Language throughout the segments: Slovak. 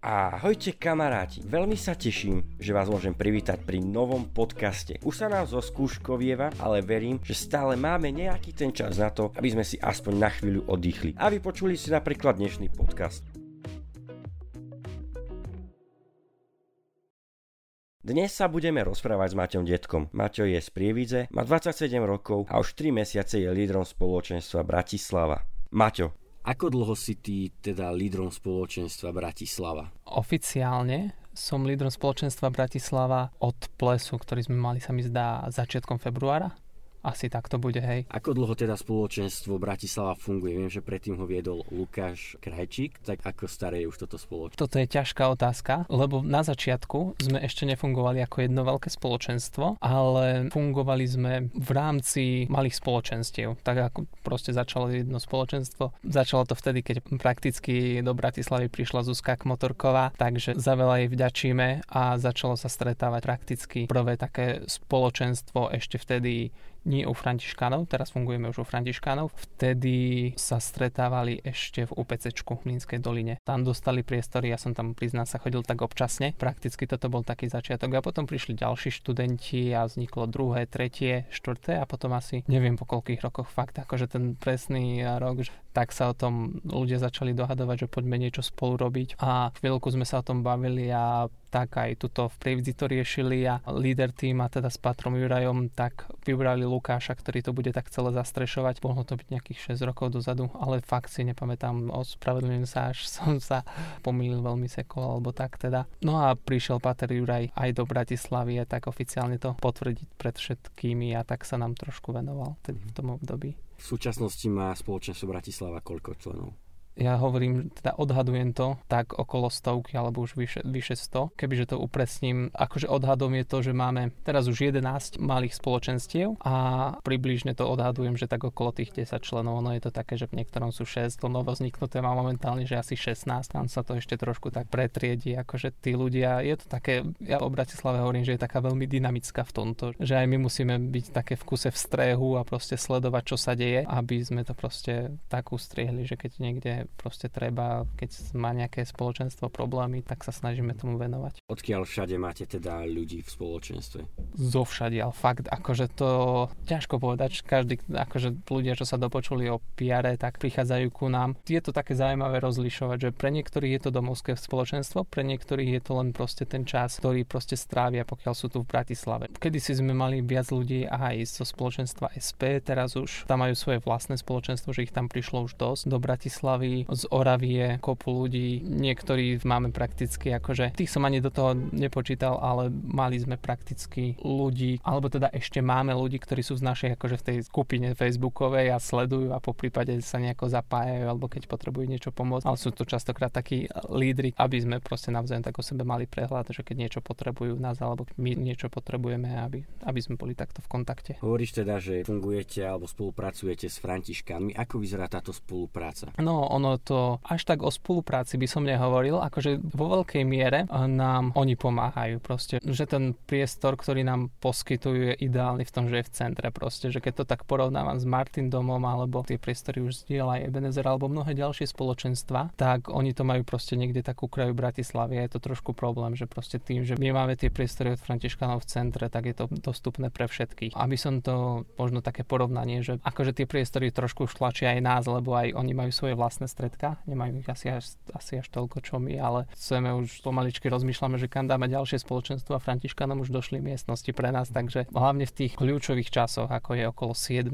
Ahojte kamaráti, veľmi sa teším, že vás môžem privítať pri novom podcaste. Už sa nám zo skúškovieva, ale verím, že stále máme nejaký ten čas na to, aby sme si aspoň na chvíľu oddychli a vypočuli si napríklad dnešný podcast. Dnes sa budeme rozprávať s Maťom Detkom. Maťo je z Prievidze, má 27 rokov a už 3 mesiace je lídrom spoločenstva Bratislava. Maťo, ako dlho si ty teda lídrom spoločenstva Bratislava? Oficiálne som lídrom spoločenstva Bratislava od plesu, ktorý sme mali sa mi zdá začiatkom februára asi tak to bude, hej. Ako dlho teda spoločenstvo Bratislava funguje? Viem, že predtým ho viedol Lukáš Krajčík, tak ako staré je už toto spoločenstvo? Toto je ťažká otázka, lebo na začiatku sme ešte nefungovali ako jedno veľké spoločenstvo, ale fungovali sme v rámci malých spoločenstiev. Tak ako proste začalo jedno spoločenstvo. Začalo to vtedy, keď prakticky do Bratislavy prišla Zuzka Kmotorková, takže za veľa jej vďačíme a začalo sa stretávať prakticky prvé také spoločenstvo ešte vtedy nie u Františkánov, teraz fungujeme už u Františkánov. Vtedy sa stretávali ešte v UPC v Mlínskej doline. Tam dostali priestory, ja som tam priznám sa chodil tak občasne. Prakticky toto bol taký začiatok a potom prišli ďalší študenti a vzniklo druhé, tretie, štvrté a potom asi neviem po koľkých rokoch fakt, akože ten presný rok, tak sa o tom ľudia začali dohadovať, že poďme niečo spolu robiť a chvíľku sme sa o tom bavili a tak aj tuto v Prievidzi to riešili a líder týma teda s Patrom Jurajom tak vybrali Lukáša, ktorý to bude tak celé zastrešovať. Mohlo to byť nejakých 6 rokov dozadu, ale fakt si nepamätám, ospravedlňujem sa, až som sa pomýlil veľmi sekol alebo tak teda. No a prišiel Pater Juraj aj do Bratislavy a tak oficiálne to potvrdiť pred všetkými a tak sa nám trošku venoval tedy v tom období. V súčasnosti má spoločenstvo Bratislava koľko členov? Ja hovorím, teda odhadujem to tak okolo stovky alebo už vyše, vyše 100. Kebyže to upresním, akože odhadom je to, že máme teraz už 11 malých spoločenstiev a približne to odhadujem, že tak okolo tých 10 členov, ono je to také, že v niektorom sú 6, to novo vzniknuté má momentálne, že asi 16, tam sa to ešte trošku tak pretriedi, akože tí ľudia, je to také, ja o Bratislave hovorím, že je taká veľmi dynamická v tomto, že aj my musíme byť také v kuse v strehu a proste sledovať, čo sa deje, aby sme to proste tak ustriehli, že keď niekde proste treba, keď má nejaké spoločenstvo problémy, tak sa snažíme tomu venovať. Odkiaľ všade máte teda ľudí v spoločenstve? Zo ale fakt, akože to ťažko povedať, každý, akože ľudia, čo sa dopočuli o PR, tak prichádzajú ku nám. Je to také zaujímavé rozlišovať, že pre niektorých je to domovské spoločenstvo, pre niektorých je to len proste ten čas, ktorý proste strávia, pokiaľ sú tu v Bratislave. Kedy si sme mali viac ľudí aj zo spoločenstva SP, teraz už tam majú svoje vlastné spoločenstvo, že ich tam prišlo už dosť do Bratislavy z Oravie, kopu ľudí, niektorí máme prakticky akože, tých som ani do toho nepočítal, ale mali sme prakticky ľudí, alebo teda ešte máme ľudí, ktorí sú z našej akože v tej skupine facebookovej a sledujú a po prípade sa nejako zapájajú, alebo keď potrebujú niečo pomôcť, ale sú to častokrát takí lídry, aby sme proste navzájom tak o sebe mali prehľad, že keď niečo potrebujú nás, alebo my niečo potrebujeme, aby, aby sme boli takto v kontakte. Hovoríš teda, že fungujete alebo spolupracujete s Františkánmi. Ako vyzerá táto spolupráca? No, ono to až tak o spolupráci by som nehovoril, akože vo veľkej miere nám oni pomáhajú proste, že ten priestor, ktorý nám poskytujú je ideálny v tom, že je v centre proste, že keď to tak porovnávam s Martin domom alebo tie priestory už zdieľa Ebenezer alebo mnohé ďalšie spoločenstva, tak oni to majú proste niekde takú kraju Bratislavy a je to trošku problém, že proste tým, že my máme tie priestory od Františkanov v centre, tak je to dostupné pre všetkých. Aby som to možno také porovnanie, že akože tie priestory trošku tlačia aj nás, lebo aj oni majú svoje vlastné stredka, nemajú ich asi až, asi až toľko, čo my, ale chceme už pomaličky rozmýšľame, že kam dáme ďalšie spoločenstvo a Františkanom už došli miestnosti pre nás, takže hlavne v tých kľúčových časoch, ako je okolo 7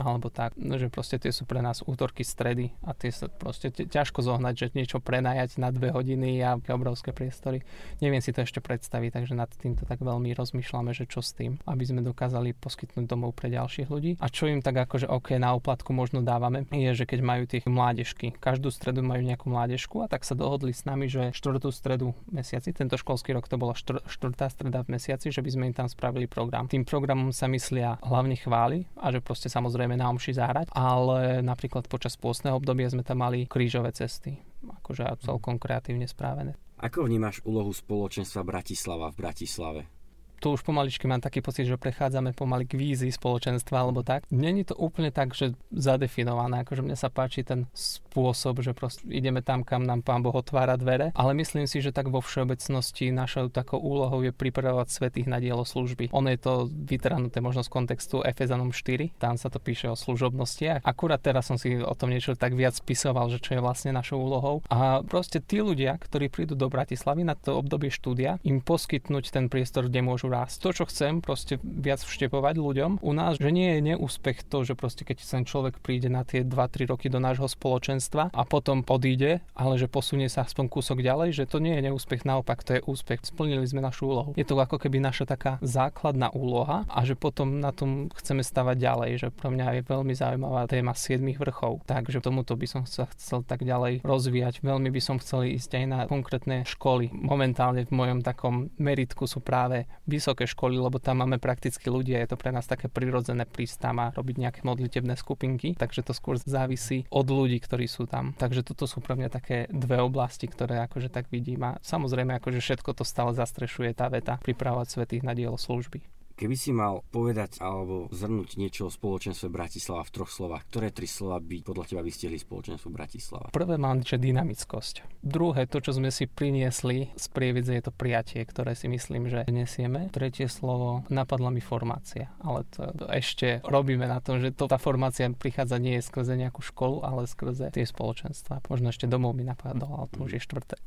alebo tak, že proste tie sú pre nás útorky, stredy a tie sa proste ťažko zohnať, že niečo prenajať na dve hodiny a obrovské priestory. Neviem si to ešte predstaviť, takže nad týmto tak veľmi rozmýšľame, že čo s tým, aby sme dokázali poskytnúť domov pre ďalších ľudí. A čo im tak akože OK na oplatku možno dávame, je, že keď majú tie mládežky, každú stredu majú nejakú mládežku a tak sa dohodli s nami, že štvrtú stredu mesiaci, tento školský rok to bola štvr, štvrtá streda v mesiaci, že by sme im tam spravili program. Tým programom sa myslia hlavne chvály a že proste samozrejme na omši zahrať, ale napríklad počas pôstneho obdobia sme tam mali krížové cesty, akože celkom kreatívne správené. Ako vnímaš úlohu spoločenstva Bratislava v Bratislave? Tu už pomaličky mám taký pocit, že prechádzame pomaly k vízii spoločenstva alebo tak. Není to úplne tak, že zadefinované, akože mne sa páči ten spôsob, že proste ideme tam, kam nám Pán Boh otvára dvere, ale myslím si, že tak vo všeobecnosti našou takou úlohou je pripravovať svetých na dielo služby. Ono je to vytrhnuté možno z kontextu Efezanom 4, tam sa to píše o služobnosti. Akurát teraz som si o tom niečo tak viac spisoval, že čo je vlastne našou úlohou. A proste tí ľudia, ktorí prídu do Bratislavy na to obdobie štúdia, im poskytnúť ten priestor, kde môžu rásť. To, čo chcem, proste viac vštepovať ľuďom u nás, že nie je neúspech to, že proste keď ten človek príde na tie 2-3 roky do nášho spoločenstva a potom odíde, ale že posunie sa aspoň kúsok ďalej, že to nie je neúspech, naopak to je úspech. Splnili sme našu úlohu. Je to ako keby naša taká základná úloha a že potom na tom chceme stavať ďalej, že pre mňa je veľmi zaujímavá téma 7 vrchov. Takže tomuto by som sa chcel tak ďalej rozvíjať. Veľmi by som chcel ísť aj na konkrétne školy. Momentálne v mojom takom meritku sú práve vysoké školy, lebo tam máme prakticky ľudia, je to pre nás také prirodzené prísť tam a robiť nejaké modlitebné skupinky, takže to skôr závisí od ľudí, ktorí sú tam. Takže toto sú pre mňa také dve oblasti, ktoré akože tak vidím a samozrejme akože všetko to stále zastrešuje tá veta pripravovať svetých na dielo služby. Keby si mal povedať alebo zhrnúť niečo o spoločenstve Bratislava v troch slovách, ktoré tri slova by podľa teba vystihli spoločenstvo Bratislava? Prvé mám, že dynamickosť. Druhé, to, čo sme si priniesli z prievidze, je to prijatie, ktoré si myslím, že nesieme. Tretie slovo, napadla mi formácia, ale to, ešte robíme na tom, že to, tá formácia prichádza nie skrze nejakú školu, ale skrze tie spoločenstva. Možno ešte domov mi napadlo, ale to už je štvrté.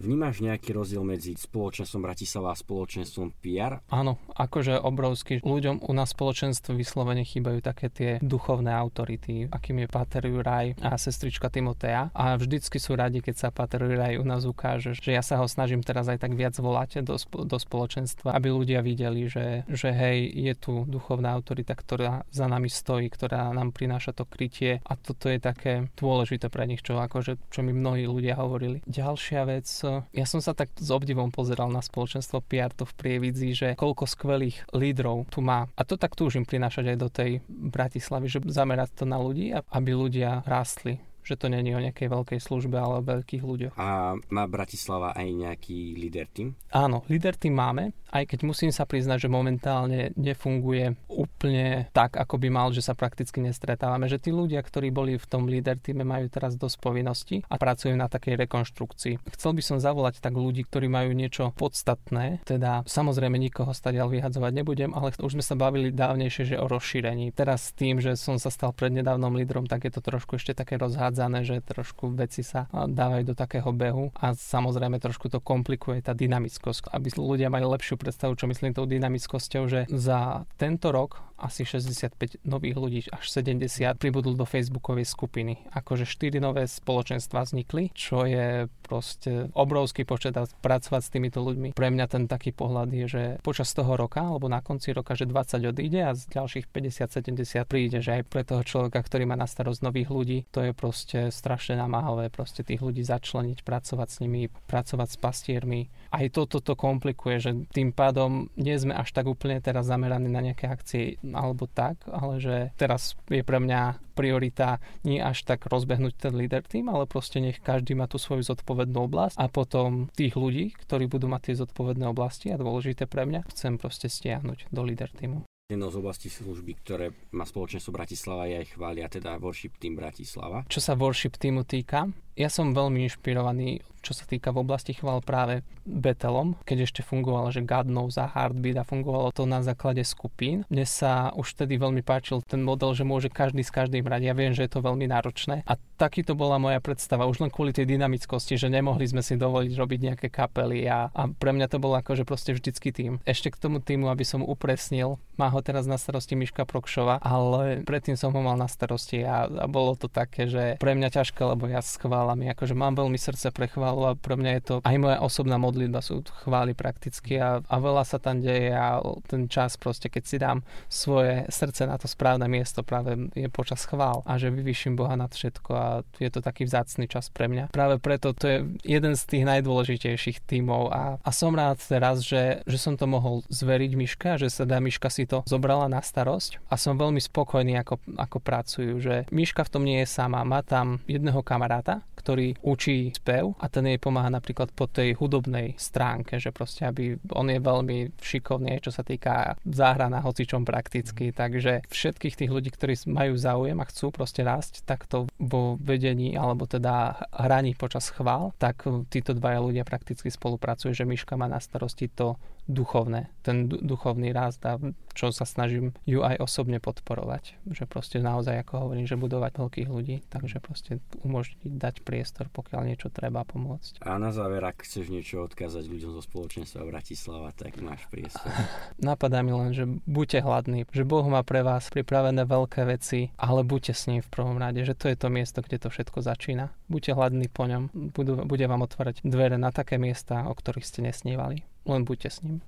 Vnímaš nejaký rozdiel medzi spoločenstvom Bratislava a spoločenstvom PR? Áno, akože obrovský. Ľuďom u nás spoločenstve vyslovene chýbajú také tie duchovné autority, akým je Pater Juraj a sestrička Timotea. A vždycky sú radi, keď sa Pater Juraj u nás ukáže, že ja sa ho snažím teraz aj tak viac volať do, do spoločenstva, aby ľudia videli, že, že hej, je tu duchovná autorita, ktorá za nami stojí, ktorá nám prináša to krytie a toto je také dôležité pre nich, čo, akože, čo mi mnohí ľudia hovorili. Ďalšia vec, ja som sa tak s obdivom pozeral na spoločenstvo Piarto v Prievidzi, že koľko skvelých lídrov tu má. A to tak túžim prinášať aj do tej Bratislavy, že zamerať to na ľudí, aby ľudia rástli že to není o nejakej veľkej službe, ale o veľkých ľuďoch. A má Bratislava aj nejaký líder tým? Áno, líder tým máme, aj keď musím sa priznať, že momentálne nefunguje úplne tak, ako by mal, že sa prakticky nestretávame, že tí ľudia, ktorí boli v tom líder týme, majú teraz dosť povinností a pracujú na takej rekonštrukcii. Chcel by som zavolať tak ľudí, ktorí majú niečo podstatné, teda samozrejme nikoho stadiaľ vyhadzovať nebudem, ale už sme sa bavili dávnejšie, že o rozšírení. Teraz tým, že som sa stal prednedávnom lídrom, tak je to trošku ešte také rozhádzané, že trošku veci sa dávajú do takého behu a samozrejme trošku to komplikuje tá dynamickosť, aby ľudia mali lepšiu predstavu, čo myslím tou dynamickosťou, že za tento rok asi 65 nových ľudí, až 70 pribudlo do facebookovej skupiny. Akože 4 nové spoločenstva vznikli, čo je proste obrovský počet a pracovať s týmito ľuďmi. Pre mňa ten taký pohľad je, že počas toho roka, alebo na konci roka, že 20 odíde a z ďalších 50-70 príde, že aj pre toho človeka, ktorý má na starosť nových ľudí, to je proste strašne namáhavé, proste tých ľudí začleniť, pracovať s nimi, pracovať s pastiermi. Aj toto to komplikuje, že tým pádom nie sme až tak úplne teraz zameraní na nejaké akcie alebo tak, ale že teraz je pre mňa priorita nie až tak rozbehnúť ten líder tým, ale proste nech každý má tú svoju zodpovednú oblasť a potom tých ľudí, ktorí budú mať tie zodpovedné oblasti a dôležité pre mňa, chcem proste stiahnuť do líder týmu. Jednou z oblastí služby, ktoré má spoločenstvo Bratislava, je aj chvália, teda Worship Team Bratislava. Čo sa Worship Teamu týka, ja som veľmi inšpirovaný, čo sa týka v oblasti chval práve Betelom, keď ešte fungovalo, že God knows a Heartbeat a fungovalo to na základe skupín. Mne sa už vtedy veľmi páčil ten model, že môže každý s každým hrať. Ja viem, že je to veľmi náročné a takýto bola moja predstava, už len kvôli tej dynamickosti, že nemohli sme si dovoliť robiť nejaké kapely a, a pre mňa to bolo akože proste vždycky tým. Ešte k tomu týmu, aby som upresnil, má ho teraz na starosti Miška Prokšova, ale predtým som ho mal na starosti a, a bolo to také, že pre mňa ťažké, lebo ja schvál chválami. Akože mám veľmi srdce pre chválu a pre mňa je to aj moja osobná modlitba sú chvály prakticky a, a veľa sa tam deje a ten čas proste, keď si dám svoje srdce na to správne miesto práve je počas chvál a že vyvyším Boha nad všetko a je to taký vzácný čas pre mňa. Práve preto to je jeden z tých najdôležitejších tímov a, a som rád teraz, že, že som to mohol zveriť Miška, že sa dá Miška si to zobrala na starosť a som veľmi spokojný, ako, ako pracujú, že Miška v tom nie je sama. Má tam jedného kamaráta, ktorý učí spev a ten jej pomáha napríklad po tej hudobnej stránke, že proste aby on je veľmi šikovný, čo sa týka záhra na hocičom prakticky, takže všetkých tých ľudí, ktorí majú záujem a chcú proste rásť takto vo vedení alebo teda hraní počas chvál, tak títo dvaja ľudia prakticky spolupracujú, že Miška má na starosti to duchovné, ten duchovný rast a čo sa snažím ju aj osobne podporovať. Že proste naozaj, ako hovorím, že budovať veľkých ľudí, takže proste umožniť dať priestor, pokiaľ niečo treba pomôcť. A na záver, ak chceš niečo odkázať ľuďom zo spoločenstva Bratislava, tak máš priestor. Napadá mi len, že buďte hladní, že Boh má pre vás pripravené veľké veci, ale buďte s ním v prvom rade, že to je to miesto, kde to všetko začína. Buďte hladní po ňom, budú, bude vám otvárať dvere na také miesta, o ktorých ste nesnívali. Len buďte s ním.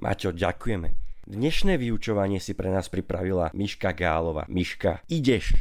Maťo, ďakujeme. Dnešné vyučovanie si pre nás pripravila Miška Gálova. Miška, ideš!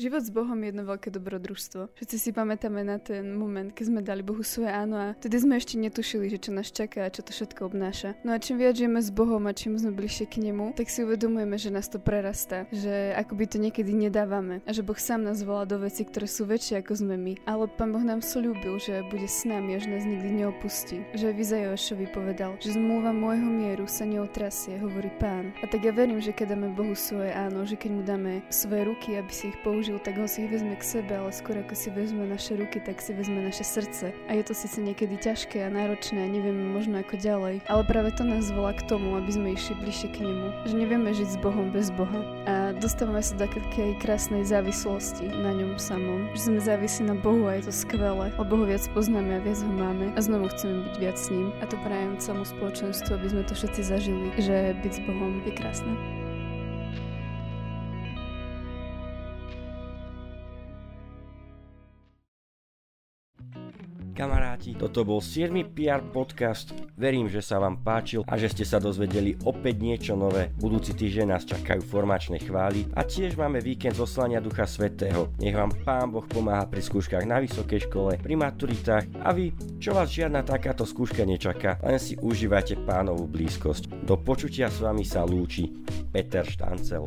Život s Bohom je jedno veľké dobrodružstvo. Všetci si pamätáme na ten moment, keď sme dali Bohu svoje áno a tedy sme ešte netušili, že čo nás čaká a čo to všetko obnáša. No a čím viac žijeme s Bohom a čím sme bližšie k nemu, tak si uvedomujeme, že nás to prerastá, že akoby to niekedy nedávame a že Boh sám nás volá do veci, ktoré sú väčšie ako sme my. Ale Pán Boh nám slúbil, že bude s nami, až nás nikdy neopustí. Že Vizajošovi povedal, že zmluva môjho mieru sa neotrasie, hovorí Pán. A tak ja verím, že keď dáme Bohu svoje áno, že keď mu dáme svoje ruky, aby si ich použil použil, tak on si ich vezme k sebe, ale skôr ako si vezme naše ruky, tak si vezme naše srdce. A je to síce niekedy ťažké a náročné a nevieme možno ako ďalej, ale práve to nás volá k tomu, aby sme išli bližšie k nemu. Že nevieme žiť s Bohom bez Boha. A dostávame sa do takej krásnej závislosti na ňom samom. Že sme závisí na Bohu a je to skvelé. Lebo ho viac poznáme a viac ho máme a znovu chceme byť viac s ním. A to prajem celú spoločenstvu, aby sme to všetci zažili, že byť s Bohom je krásne. Kamaráti, toto bol 7. PR podcast. Verím, že sa vám páčil a že ste sa dozvedeli opäť niečo nové. Budúci týždeň nás čakajú formačné chvály a tiež máme víkend zoslania Ducha Svetého. Nech vám Pán Boh pomáha pri skúškach na vysokej škole, pri maturitách a vy, čo vás žiadna takáto skúška nečaká, len si užívajte pánovú blízkosť. Do počutia s vami sa lúči Peter Štancel.